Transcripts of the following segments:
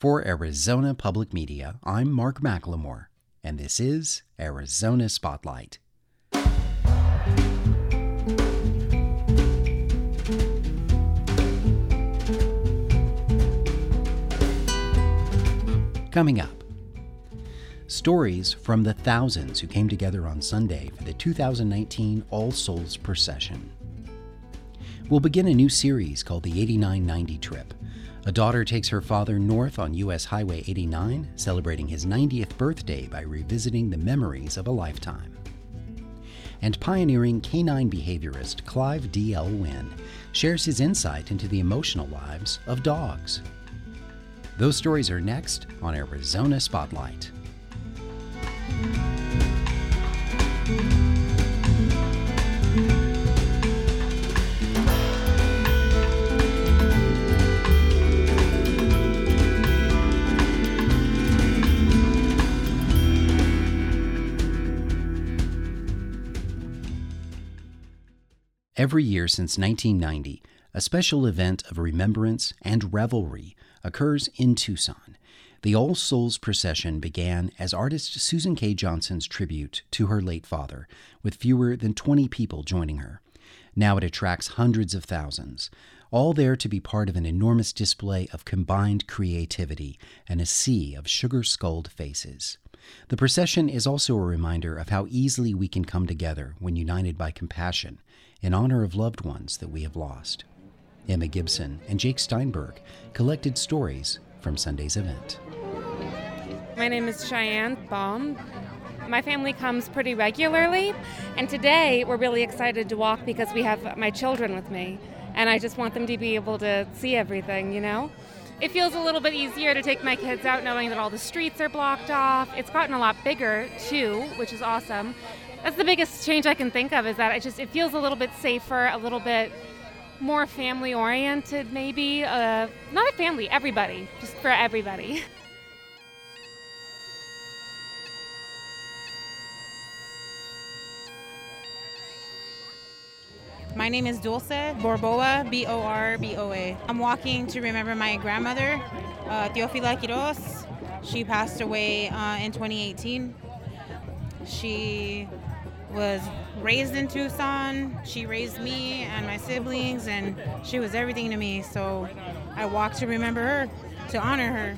For Arizona Public Media, I'm Mark McLemore, and this is Arizona Spotlight. Coming up, stories from the thousands who came together on Sunday for the 2019 All Souls Procession. We'll begin a new series called the 8990 Trip. A daughter takes her father north on U.S. Highway 89, celebrating his 90th birthday by revisiting the memories of a lifetime. And pioneering canine behaviorist Clive D.L. Wynne shares his insight into the emotional lives of dogs. Those stories are next on Arizona Spotlight. Every year since 1990, a special event of remembrance and revelry occurs in Tucson. The All Souls procession began as artist Susan K. Johnson's tribute to her late father, with fewer than 20 people joining her. Now it attracts hundreds of thousands, all there to be part of an enormous display of combined creativity and a sea of sugar skulled faces. The procession is also a reminder of how easily we can come together when united by compassion in honor of loved ones that we have lost. Emma Gibson and Jake Steinberg collected stories from Sunday's event. My name is Cheyenne Baum. My family comes pretty regularly, and today we're really excited to walk because we have my children with me, and I just want them to be able to see everything, you know? It feels a little bit easier to take my kids out knowing that all the streets are blocked off. It's gotten a lot bigger, too, which is awesome. That's the biggest change I can think of is that it just it feels a little bit safer, a little bit more family oriented, maybe. Uh, not a family, everybody, just for everybody. My name is Dulce Borboa, B O R B O A. I'm walking to remember my grandmother, uh, Teofila Quiroz. She passed away uh, in 2018. She was raised in Tucson. She raised me and my siblings, and she was everything to me. So I walk to remember her, to honor her.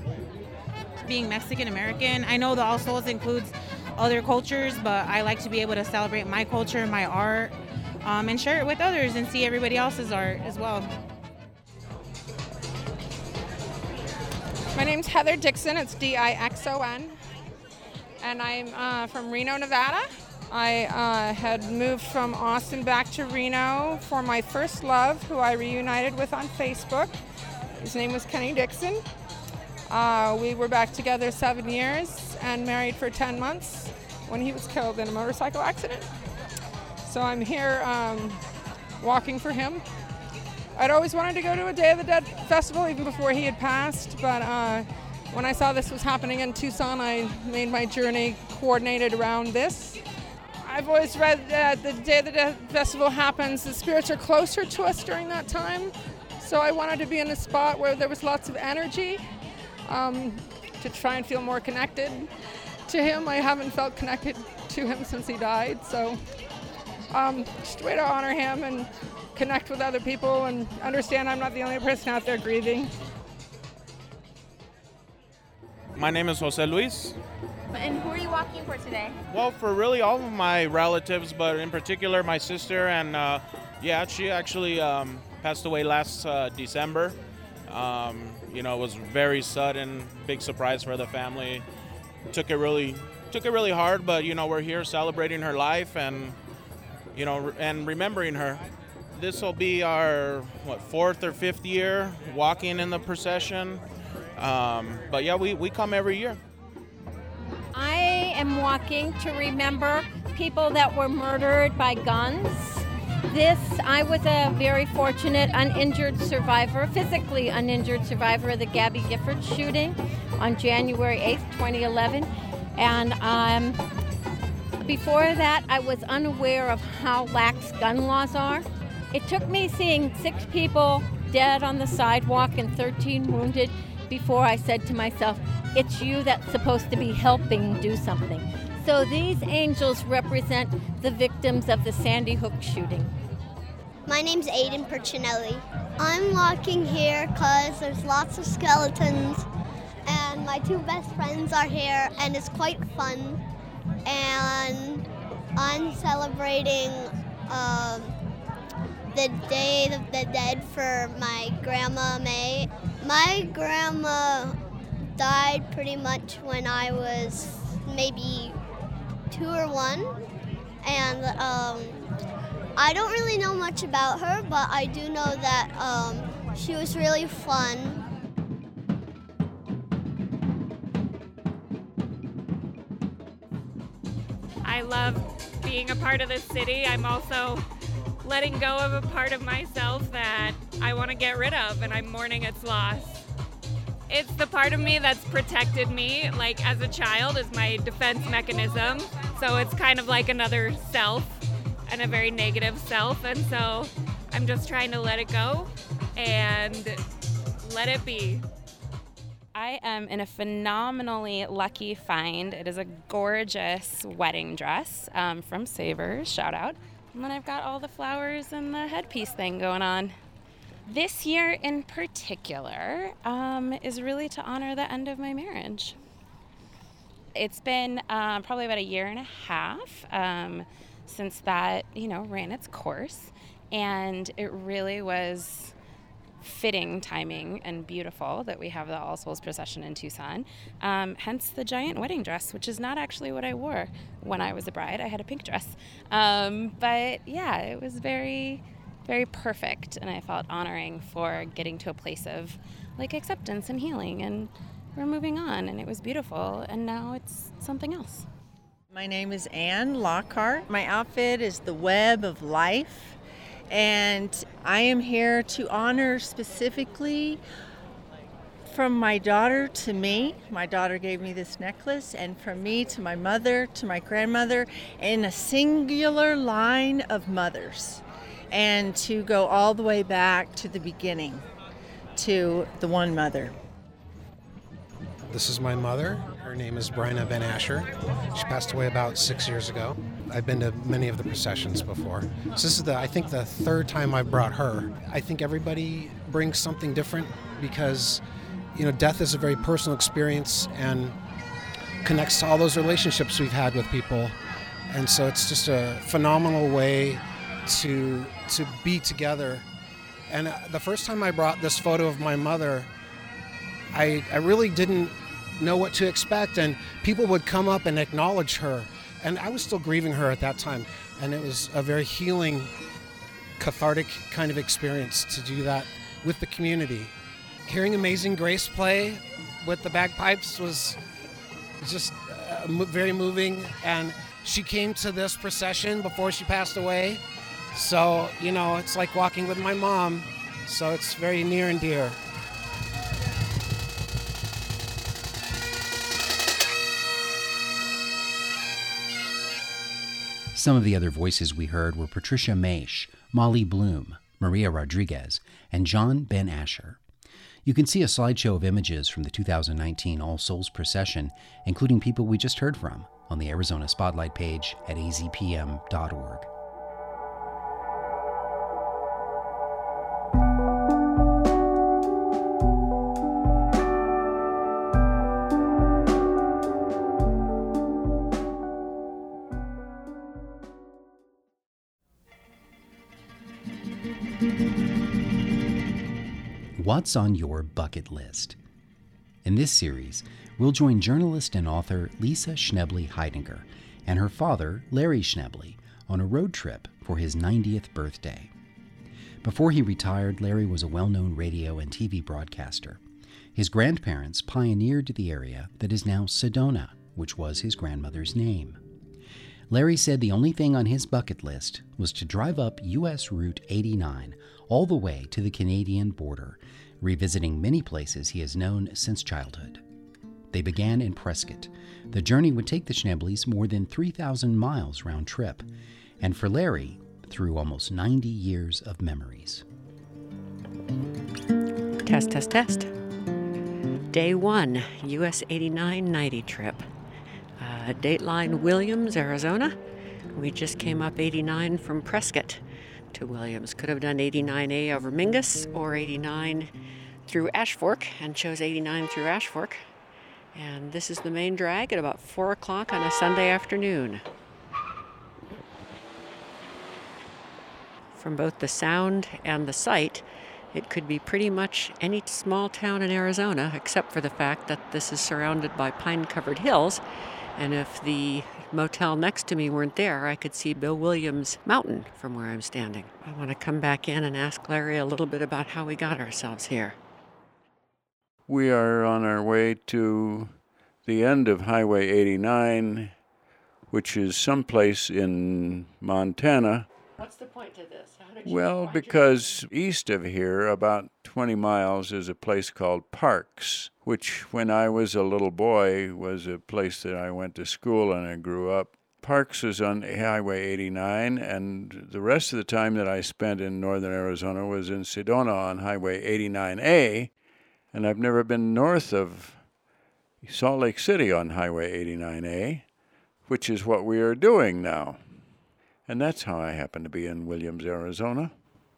Being Mexican American, I know the All Souls includes other cultures, but I like to be able to celebrate my culture, my art, um, and share it with others and see everybody else's art as well. My name's Heather Dixon. It's D I X O N. And I'm uh, from Reno, Nevada. I uh, had moved from Austin back to Reno for my first love, who I reunited with on Facebook. His name was Kenny Dixon. Uh, we were back together seven years and married for 10 months when he was killed in a motorcycle accident. So I'm here um, walking for him. I'd always wanted to go to a Day of the Dead festival even before he had passed, but uh, when I saw this was happening in Tucson, I made my journey coordinated around this. I've always read that the day the Festival happens, the spirits are closer to us during that time. So I wanted to be in a spot where there was lots of energy um, to try and feel more connected to him. I haven't felt connected to him since he died. So um, just a way to honor him and connect with other people and understand I'm not the only person out there grieving. My name is Jose Luis. And who are you walking for today? Well, for really all of my relatives, but in particular my sister, and uh, yeah, she actually um, passed away last uh, December. Um, you know, it was very sudden, big surprise for the family. Took it really, took it really hard, but you know, we're here celebrating her life and you know, and remembering her. This will be our what fourth or fifth year walking in the procession. Um, but yeah, we, we come every year. I am walking to remember people that were murdered by guns. This, I was a very fortunate uninjured survivor, physically uninjured survivor of the Gabby Giffords shooting on January 8th, 2011. And um, before that, I was unaware of how lax gun laws are. It took me seeing six people dead on the sidewalk and 13 wounded before I said to myself, it's you that's supposed to be helping do something. So these angels represent the victims of the Sandy Hook shooting. My name's Aiden Percinelli. I'm walking here because there's lots of skeletons, and my two best friends are here, and it's quite fun. And I'm celebrating um, the Day of the Dead for my grandma May. My grandma died pretty much when I was maybe two or one, and um, I don't really know much about her, but I do know that um, she was really fun. I love being a part of this city. I'm also letting go of a part of myself that I want to get rid of, and I'm mourning its loss. It's the part of me that's protected me, like as a child, is my defense mechanism. So it's kind of like another self and a very negative self. And so I'm just trying to let it go and let it be. I am in a phenomenally lucky find. It is a gorgeous wedding dress um, from Savers, shout out. And then I've got all the flowers and the headpiece thing going on. This year in particular um, is really to honor the end of my marriage. It's been uh, probably about a year and a half um, since that, you know, ran its course. And it really was fitting timing and beautiful that we have the All Souls procession in Tucson. Um, hence the giant wedding dress, which is not actually what I wore when I was a bride. I had a pink dress. Um, but yeah, it was very, very perfect. And I felt honoring for getting to a place of like acceptance and healing. And we're moving on. And it was beautiful. And now it's something else. My name is Anne Lockhart. My outfit is the Web of Life. And I am here to honor specifically from my daughter to me. My daughter gave me this necklace, and from me to my mother to my grandmother, in a singular line of mothers. And to go all the way back to the beginning to the one mother. This is my mother. Her name is Bryna Ben Asher. She passed away about six years ago. I've been to many of the processions before. So this is the I think the third time I've brought her. I think everybody brings something different because you know death is a very personal experience and connects to all those relationships we've had with people. And so it's just a phenomenal way to to be together. And uh, the first time I brought this photo of my mother, I, I really didn't know what to expect, and people would come up and acknowledge her. And I was still grieving her at that time, and it was a very healing, cathartic kind of experience to do that with the community. Hearing Amazing Grace play with the bagpipes was just uh, very moving, and she came to this procession before she passed away. So, you know, it's like walking with my mom, so it's very near and dear. Some of the other voices we heard were Patricia Maish, Molly Bloom, Maria Rodriguez, and John Ben Asher. You can see a slideshow of images from the 2019 All Souls procession, including people we just heard from, on the Arizona Spotlight page at azpm.org. What's on your bucket list? In this series, we'll join journalist and author Lisa Schnebly Heidinger and her father, Larry Schnebly, on a road trip for his 90th birthday. Before he retired, Larry was a well known radio and TV broadcaster. His grandparents pioneered the area that is now Sedona, which was his grandmother's name. Larry said the only thing on his bucket list was to drive up U.S. Route 89 all the way to the Canadian border, revisiting many places he has known since childhood. They began in Prescott. The journey would take the Schneblys more than 3,000 miles round trip, and for Larry, through almost 90 years of memories. Test, test, test. Day one, US 89 90 trip. Uh, Dateline Williams, Arizona. We just came up 89 from Prescott to Williams. Could have done 89A over Mingus or 89 through Ashfork and chose 89 through Ashfork. And this is the main drag at about 4 o'clock on a Sunday afternoon. From both the sound and the sight, it could be pretty much any small town in Arizona, except for the fact that this is surrounded by pine covered hills. And if the motel next to me weren't there, I could see Bill Williams Mountain from where I'm standing. I want to come back in and ask Larry a little bit about how we got ourselves here. We are on our way to the end of Highway 89, which is someplace in Montana. What's the point to this? Well, because east of here, about 20 miles, is a place called Parks, which when I was a little boy was a place that I went to school and I grew up. Parks is on Highway 89, and the rest of the time that I spent in northern Arizona was in Sedona on Highway 89A, and I've never been north of Salt Lake City on Highway 89A, which is what we are doing now. And that's how I happened to be in Williams, Arizona.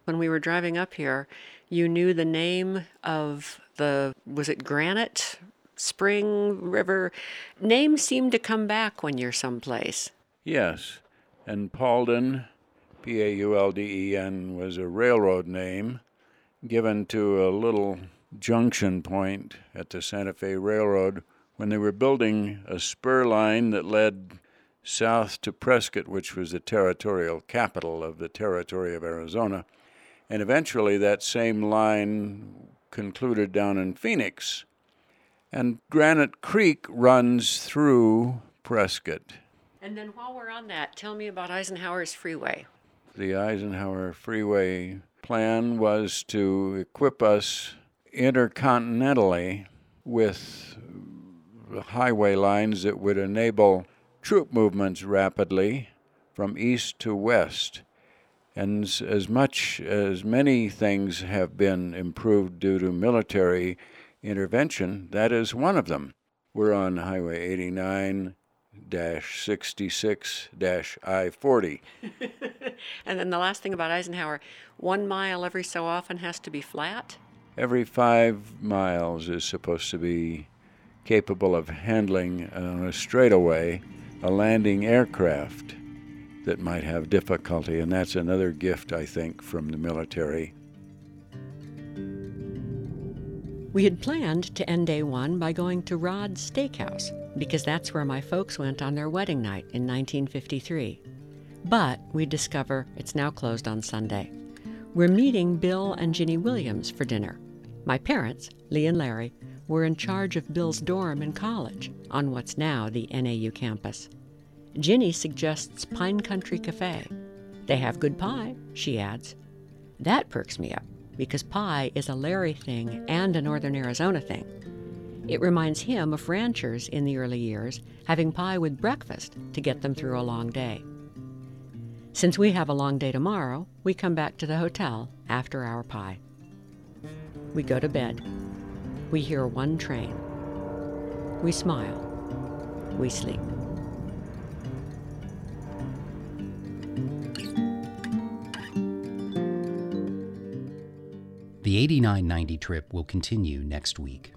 When we were driving up here, you knew the name of the, was it Granite Spring River? Names seem to come back when you're someplace. Yes. And Paulden, P A U L D E N, was a railroad name given to a little junction point at the Santa Fe Railroad when they were building a spur line that led south to Prescott, which was the territorial capital of the territory of Arizona. And eventually that same line concluded down in Phoenix. And Granite Creek runs through Prescott. And then while we're on that, tell me about Eisenhower's Freeway. The Eisenhower Freeway plan was to equip us intercontinentally with highway lines that would enable troop movements rapidly from east to west. And as much as many things have been improved due to military intervention, that is one of them. We're on Highway 89 66 I 40. and then the last thing about Eisenhower one mile every so often has to be flat? Every five miles is supposed to be capable of handling on a straightaway a landing aircraft that might have difficulty, and that's another gift, I think, from the military. We had planned to end day one by going to Rod's Steakhouse, because that's where my folks went on their wedding night in 1953. But we discover it's now closed on Sunday. We're meeting Bill and Ginny Williams for dinner. My parents, Lee and Larry, were in charge of Bill's dorm in college on what's now the NAU campus. Ginny suggests Pine Country Cafe. They have good pie, she adds. That perks me up because pie is a Larry thing and a Northern Arizona thing. It reminds him of ranchers in the early years having pie with breakfast to get them through a long day. Since we have a long day tomorrow, we come back to the hotel after our pie. We go to bed. We hear one train. We smile. We sleep. The 8990 trip will continue next week.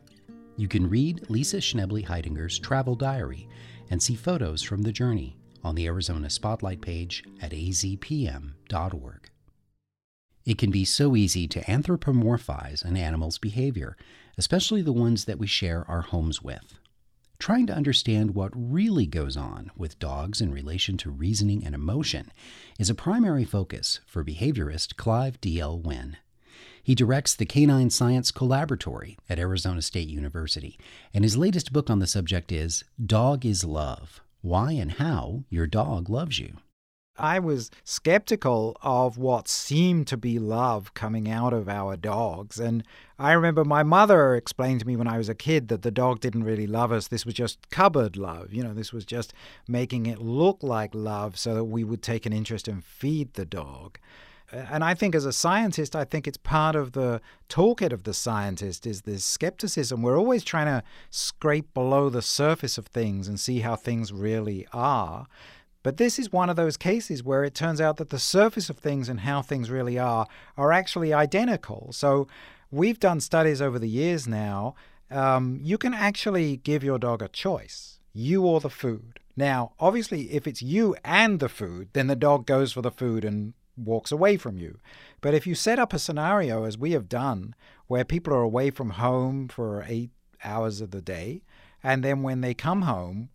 You can read Lisa Schnebly Heidinger's travel diary and see photos from the journey on the Arizona Spotlight page at azpm.org. It can be so easy to anthropomorphize an animal's behavior, especially the ones that we share our homes with. Trying to understand what really goes on with dogs in relation to reasoning and emotion is a primary focus for behaviorist Clive D.L. Wynne. He directs the Canine Science Collaboratory at Arizona State University, and his latest book on the subject is Dog is Love Why and How Your Dog Loves You. I was skeptical of what seemed to be love coming out of our dogs. And I remember my mother explained to me when I was a kid that the dog didn't really love us. This was just cupboard love. You know, this was just making it look like love so that we would take an interest and feed the dog. And I think as a scientist, I think it's part of the toolkit of the scientist is this skepticism. We're always trying to scrape below the surface of things and see how things really are. But this is one of those cases where it turns out that the surface of things and how things really are are actually identical. So we've done studies over the years now. Um, you can actually give your dog a choice, you or the food. Now, obviously, if it's you and the food, then the dog goes for the food and walks away from you. But if you set up a scenario, as we have done, where people are away from home for eight hours of the day, and then when they come home,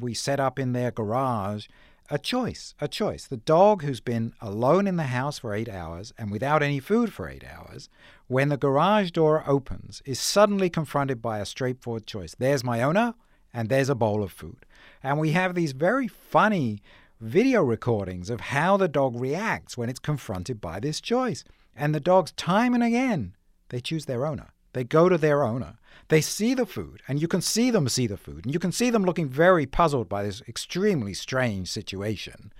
we set up in their garage a choice, a choice. The dog who's been alone in the house for eight hours and without any food for eight hours, when the garage door opens, is suddenly confronted by a straightforward choice. There's my owner, and there's a bowl of food. And we have these very funny video recordings of how the dog reacts when it's confronted by this choice. And the dogs, time and again, they choose their owner. They go to their owner. They see the food, and you can see them see the food, and you can see them looking very puzzled by this extremely strange situation.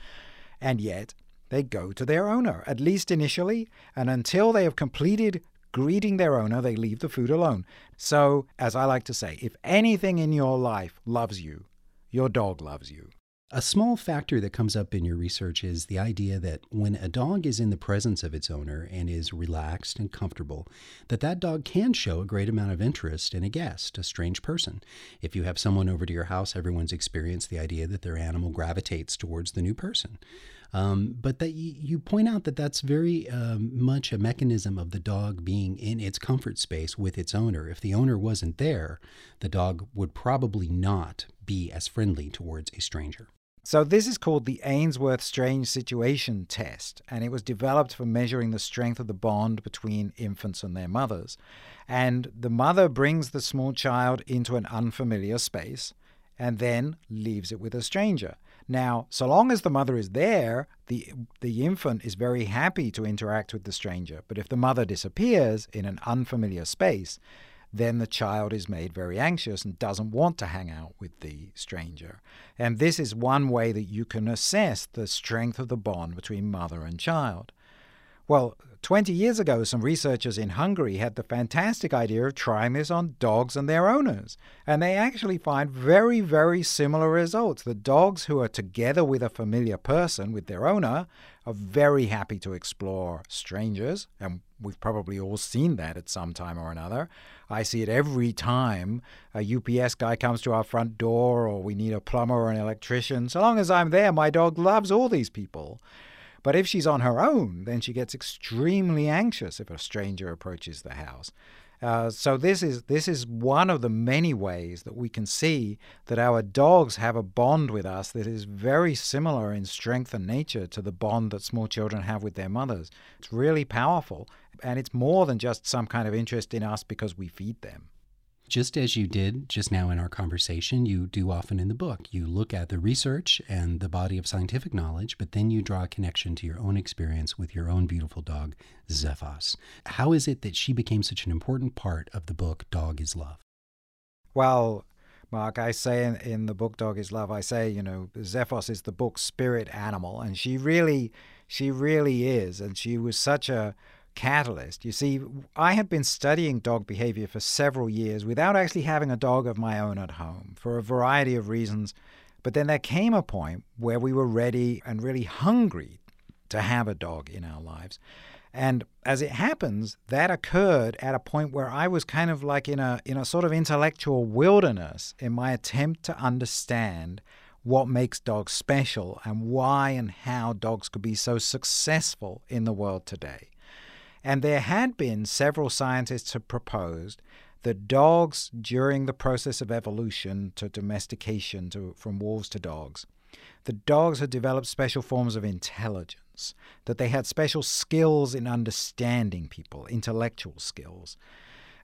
And yet, they go to their owner, at least initially, and until they have completed greeting their owner, they leave the food alone. So, as I like to say, if anything in your life loves you, your dog loves you. A small factor that comes up in your research is the idea that when a dog is in the presence of its owner and is relaxed and comfortable, that that dog can show a great amount of interest in a guest, a strange person. If you have someone over to your house, everyone's experienced the idea that their animal gravitates towards the new person. Um, but that y- you point out that that's very um, much a mechanism of the dog being in its comfort space with its owner. If the owner wasn't there, the dog would probably not be as friendly towards a stranger. So, this is called the Ainsworth Strange Situation Test, and it was developed for measuring the strength of the bond between infants and their mothers. And the mother brings the small child into an unfamiliar space and then leaves it with a stranger. Now, so long as the mother is there, the, the infant is very happy to interact with the stranger. But if the mother disappears in an unfamiliar space, then the child is made very anxious and doesn't want to hang out with the stranger. And this is one way that you can assess the strength of the bond between mother and child. Well, 20 years ago, some researchers in Hungary had the fantastic idea of trying this on dogs and their owners. And they actually find very, very similar results. The dogs who are together with a familiar person, with their owner, are very happy to explore strangers. And we've probably all seen that at some time or another. I see it every time a UPS guy comes to our front door or we need a plumber or an electrician. So long as I'm there, my dog loves all these people. But if she's on her own, then she gets extremely anxious if a stranger approaches the house. Uh, so this is this is one of the many ways that we can see that our dogs have a bond with us that is very similar in strength and nature to the bond that small children have with their mothers. It's really powerful, and it's more than just some kind of interest in us because we feed them. Just as you did just now in our conversation, you do often in the book. You look at the research and the body of scientific knowledge, but then you draw a connection to your own experience with your own beautiful dog, Xephos. How is it that she became such an important part of the book, Dog is Love? Well, Mark, I say in, in the book Dog is Love, I say, you know, Xephos is the book's spirit animal, and she really, she really is. And she was such a catalyst. You see, I had been studying dog behavior for several years without actually having a dog of my own at home for a variety of reasons. But then there came a point where we were ready and really hungry to have a dog in our lives. And as it happens, that occurred at a point where I was kind of like in a in a sort of intellectual wilderness in my attempt to understand what makes dogs special and why and how dogs could be so successful in the world today. And there had been several scientists who proposed that dogs, during the process of evolution to domestication to, from wolves to dogs, the dogs had developed special forms of intelligence, that they had special skills in understanding people, intellectual skills.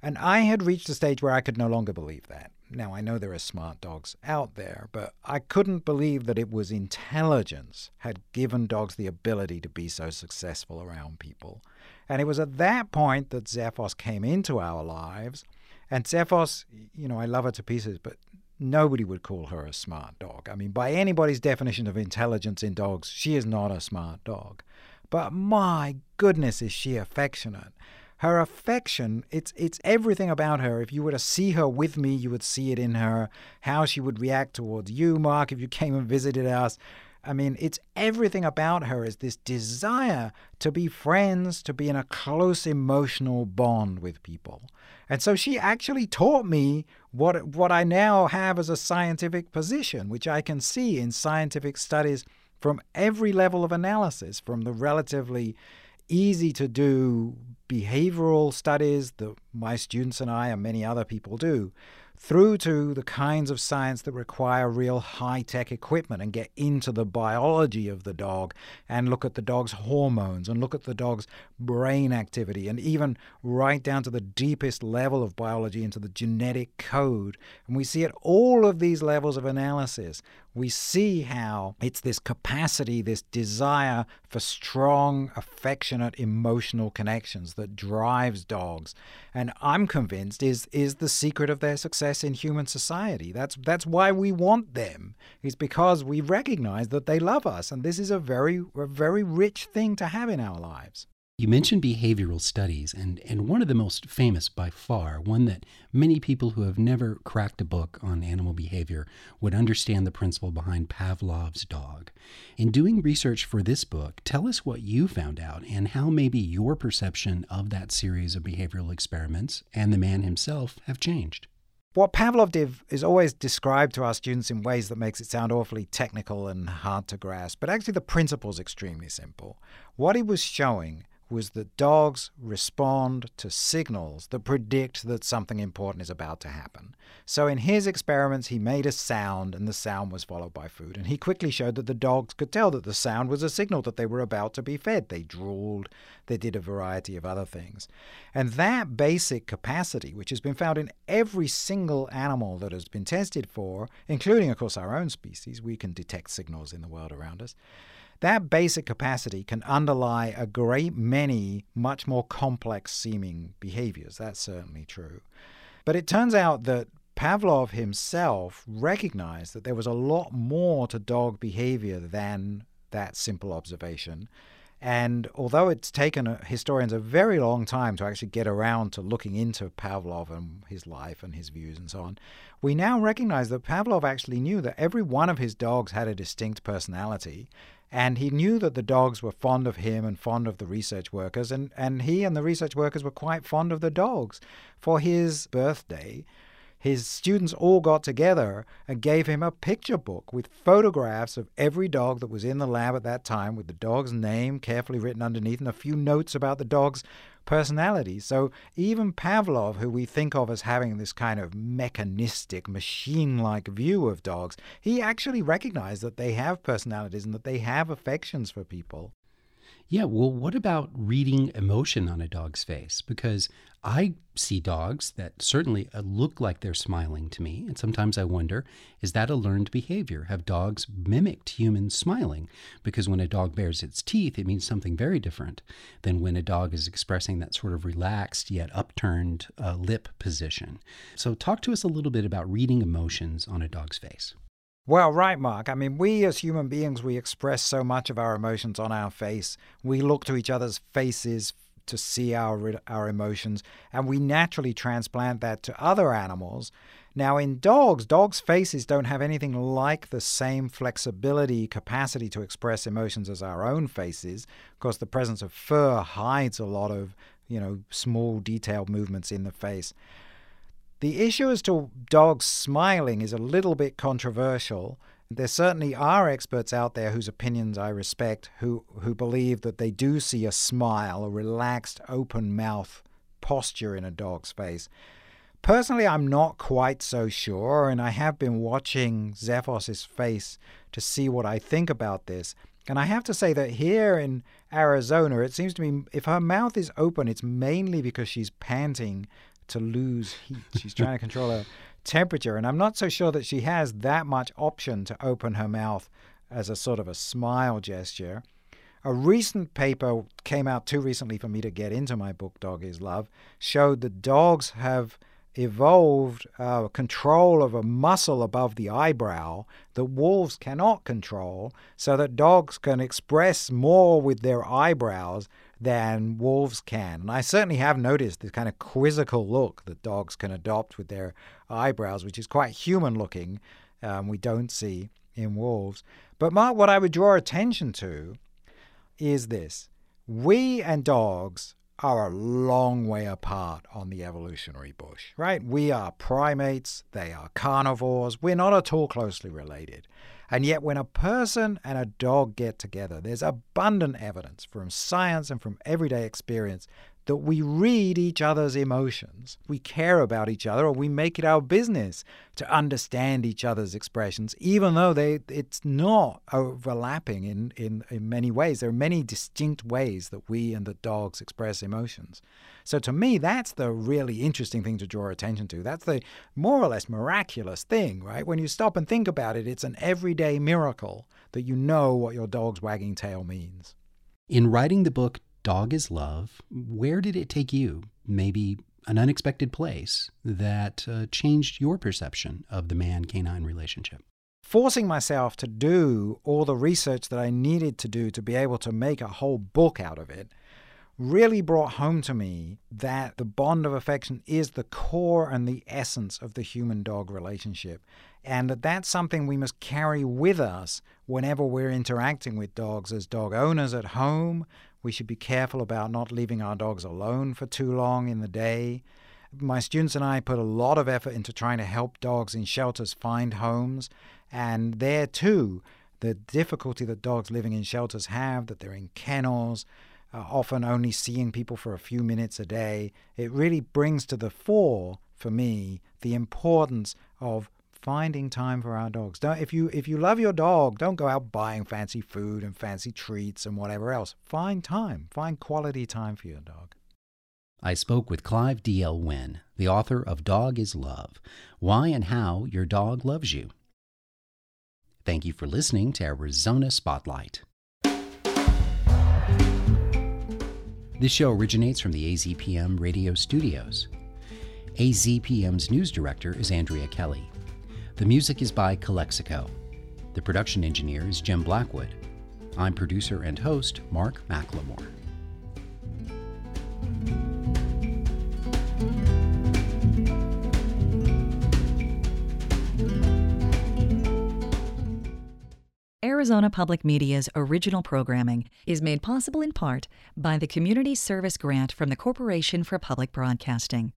And I had reached a stage where I could no longer believe that. Now, I know there are smart dogs out there, but I couldn't believe that it was intelligence had given dogs the ability to be so successful around people. And it was at that point that Xephos came into our lives. And Xephos, you know, I love her to pieces, but nobody would call her a smart dog. I mean, by anybody's definition of intelligence in dogs, she is not a smart dog. but my goodness, is she affectionate. Her affection, it's it's everything about her. If you were to see her with me, you would see it in her. How she would react towards you, Mark, if you came and visited us. I mean, it's everything about her is this desire to be friends, to be in a close emotional bond with people. And so she actually taught me what what I now have as a scientific position, which I can see in scientific studies from every level of analysis, from the relatively easy to do behavioral studies that my students and I and many other people do, through to the kinds of science that require real high tech equipment and get into the biology of the dog and look at the dog's hormones and look at the dog's brain activity and even right down to the deepest level of biology into the genetic code. And we see at all of these levels of analysis we see how it's this capacity, this desire for strong, affectionate, emotional connections that drives dogs, and I'm convinced is is the secret of their success in human society. That's that's why we want them. Is because we recognize that they love us, and this is a very a very rich thing to have in our lives. You mentioned behavioral studies, and, and one of the most famous by far, one that many people who have never cracked a book on animal behavior would understand the principle behind Pavlov's dog. In doing research for this book, tell us what you found out and how maybe your perception of that series of behavioral experiments and the man himself have changed. What Pavlov did is always described to our students in ways that makes it sound awfully technical and hard to grasp, but actually the principle is extremely simple. What he was showing was that dogs respond to signals that predict that something important is about to happen. So in his experiments, he made a sound, and the sound was followed by food. And he quickly showed that the dogs could tell that the sound was a signal that they were about to be fed. They drooled, they did a variety of other things. And that basic capacity, which has been found in every single animal that has been tested for, including, of course, our own species, we can detect signals in the world around us that basic capacity can underlie a great many much more complex seeming behaviors. That's certainly true. But it turns out that Pavlov himself recognized that there was a lot more to dog behavior than that simple observation. And although it's taken uh, historians a very long time to actually get around to looking into Pavlov and his life and his views and so on, we now recognize that Pavlov actually knew that every one of his dogs had a distinct personality and he knew that the dogs were fond of him and fond of the research workers, and, and he and the research workers were quite fond of the dogs. For his birthday, his students all got together and gave him a picture book with photographs of every dog that was in the lab at that time, with the dog's name carefully written underneath and a few notes about the dog's personality. So even Pavlov, who we think of as having this kind of mechanistic, machine like view of dogs, he actually recognized that they have personalities and that they have affections for people. Yeah, well, what about reading emotion on a dog's face? Because I see dogs that certainly uh, look like they're smiling to me, and sometimes I wonder is that a learned behavior? Have dogs mimicked humans smiling? Because when a dog bares its teeth, it means something very different than when a dog is expressing that sort of relaxed yet upturned uh, lip position. So, talk to us a little bit about reading emotions on a dog's face. Well, right, Mark. I mean, we as human beings, we express so much of our emotions on our face. We look to each other's faces to see our our emotions, and we naturally transplant that to other animals. Now, in dogs, dogs' faces don't have anything like the same flexibility, capacity to express emotions as our own faces. because the presence of fur hides a lot of, you know, small detailed movements in the face. The issue as to dogs smiling is a little bit controversial. There certainly are experts out there whose opinions I respect who, who believe that they do see a smile, a relaxed, open mouth posture in a dog's face. Personally, I'm not quite so sure, and I have been watching Xephos's face to see what I think about this. And I have to say that here in Arizona, it seems to me if her mouth is open, it's mainly because she's panting to lose heat. She's trying to control her temperature, and I'm not so sure that she has that much option to open her mouth as a sort of a smile gesture. A recent paper came out too recently for me to get into my book, Dog is Love, showed that dogs have evolved uh, control of a muscle above the eyebrow that wolves cannot control, so that dogs can express more with their eyebrows than wolves can. And I certainly have noticed this kind of quizzical look that dogs can adopt with their eyebrows, which is quite human looking. Um, we don't see in wolves. But Mark, what I would draw attention to is this we and dogs are a long way apart on the evolutionary bush, right? We are primates, they are carnivores, we're not at all closely related. And yet, when a person and a dog get together, there's abundant evidence from science and from everyday experience that we read each other's emotions. We care about each other, or we make it our business to understand each other's expressions, even though they it's not overlapping in, in, in many ways. There are many distinct ways that we and the dogs express emotions. So to me, that's the really interesting thing to draw attention to. That's the more or less miraculous thing, right? When you stop and think about it, it's an everyday miracle that you know what your dog's wagging tail means. In writing the book Dog is Love, where did it take you? Maybe an unexpected place that uh, changed your perception of the man canine relationship? Forcing myself to do all the research that I needed to do to be able to make a whole book out of it really brought home to me that the bond of affection is the core and the essence of the human dog relationship. And that that's something we must carry with us whenever we're interacting with dogs as dog owners at home. We should be careful about not leaving our dogs alone for too long in the day. My students and I put a lot of effort into trying to help dogs in shelters find homes. And there too, the difficulty that dogs living in shelters have, that they're in kennels, uh, often only seeing people for a few minutes a day, it really brings to the fore for me the importance of finding time for our dogs. Don't, if you if you love your dog, don't go out buying fancy food and fancy treats and whatever else. Find time, find quality time for your dog. I spoke with Clive D.L. Wynne, the author of Dog is Love Why and How Your Dog Loves You. Thank you for listening to Arizona Spotlight. This show originates from the AZPM radio studios. AZPM's news director is Andrea Kelly. The music is by Calexico. The production engineer is Jim Blackwood. I'm producer and host Mark McLemore. Arizona Public Media's original programming is made possible in part by the Community Service Grant from the Corporation for Public Broadcasting.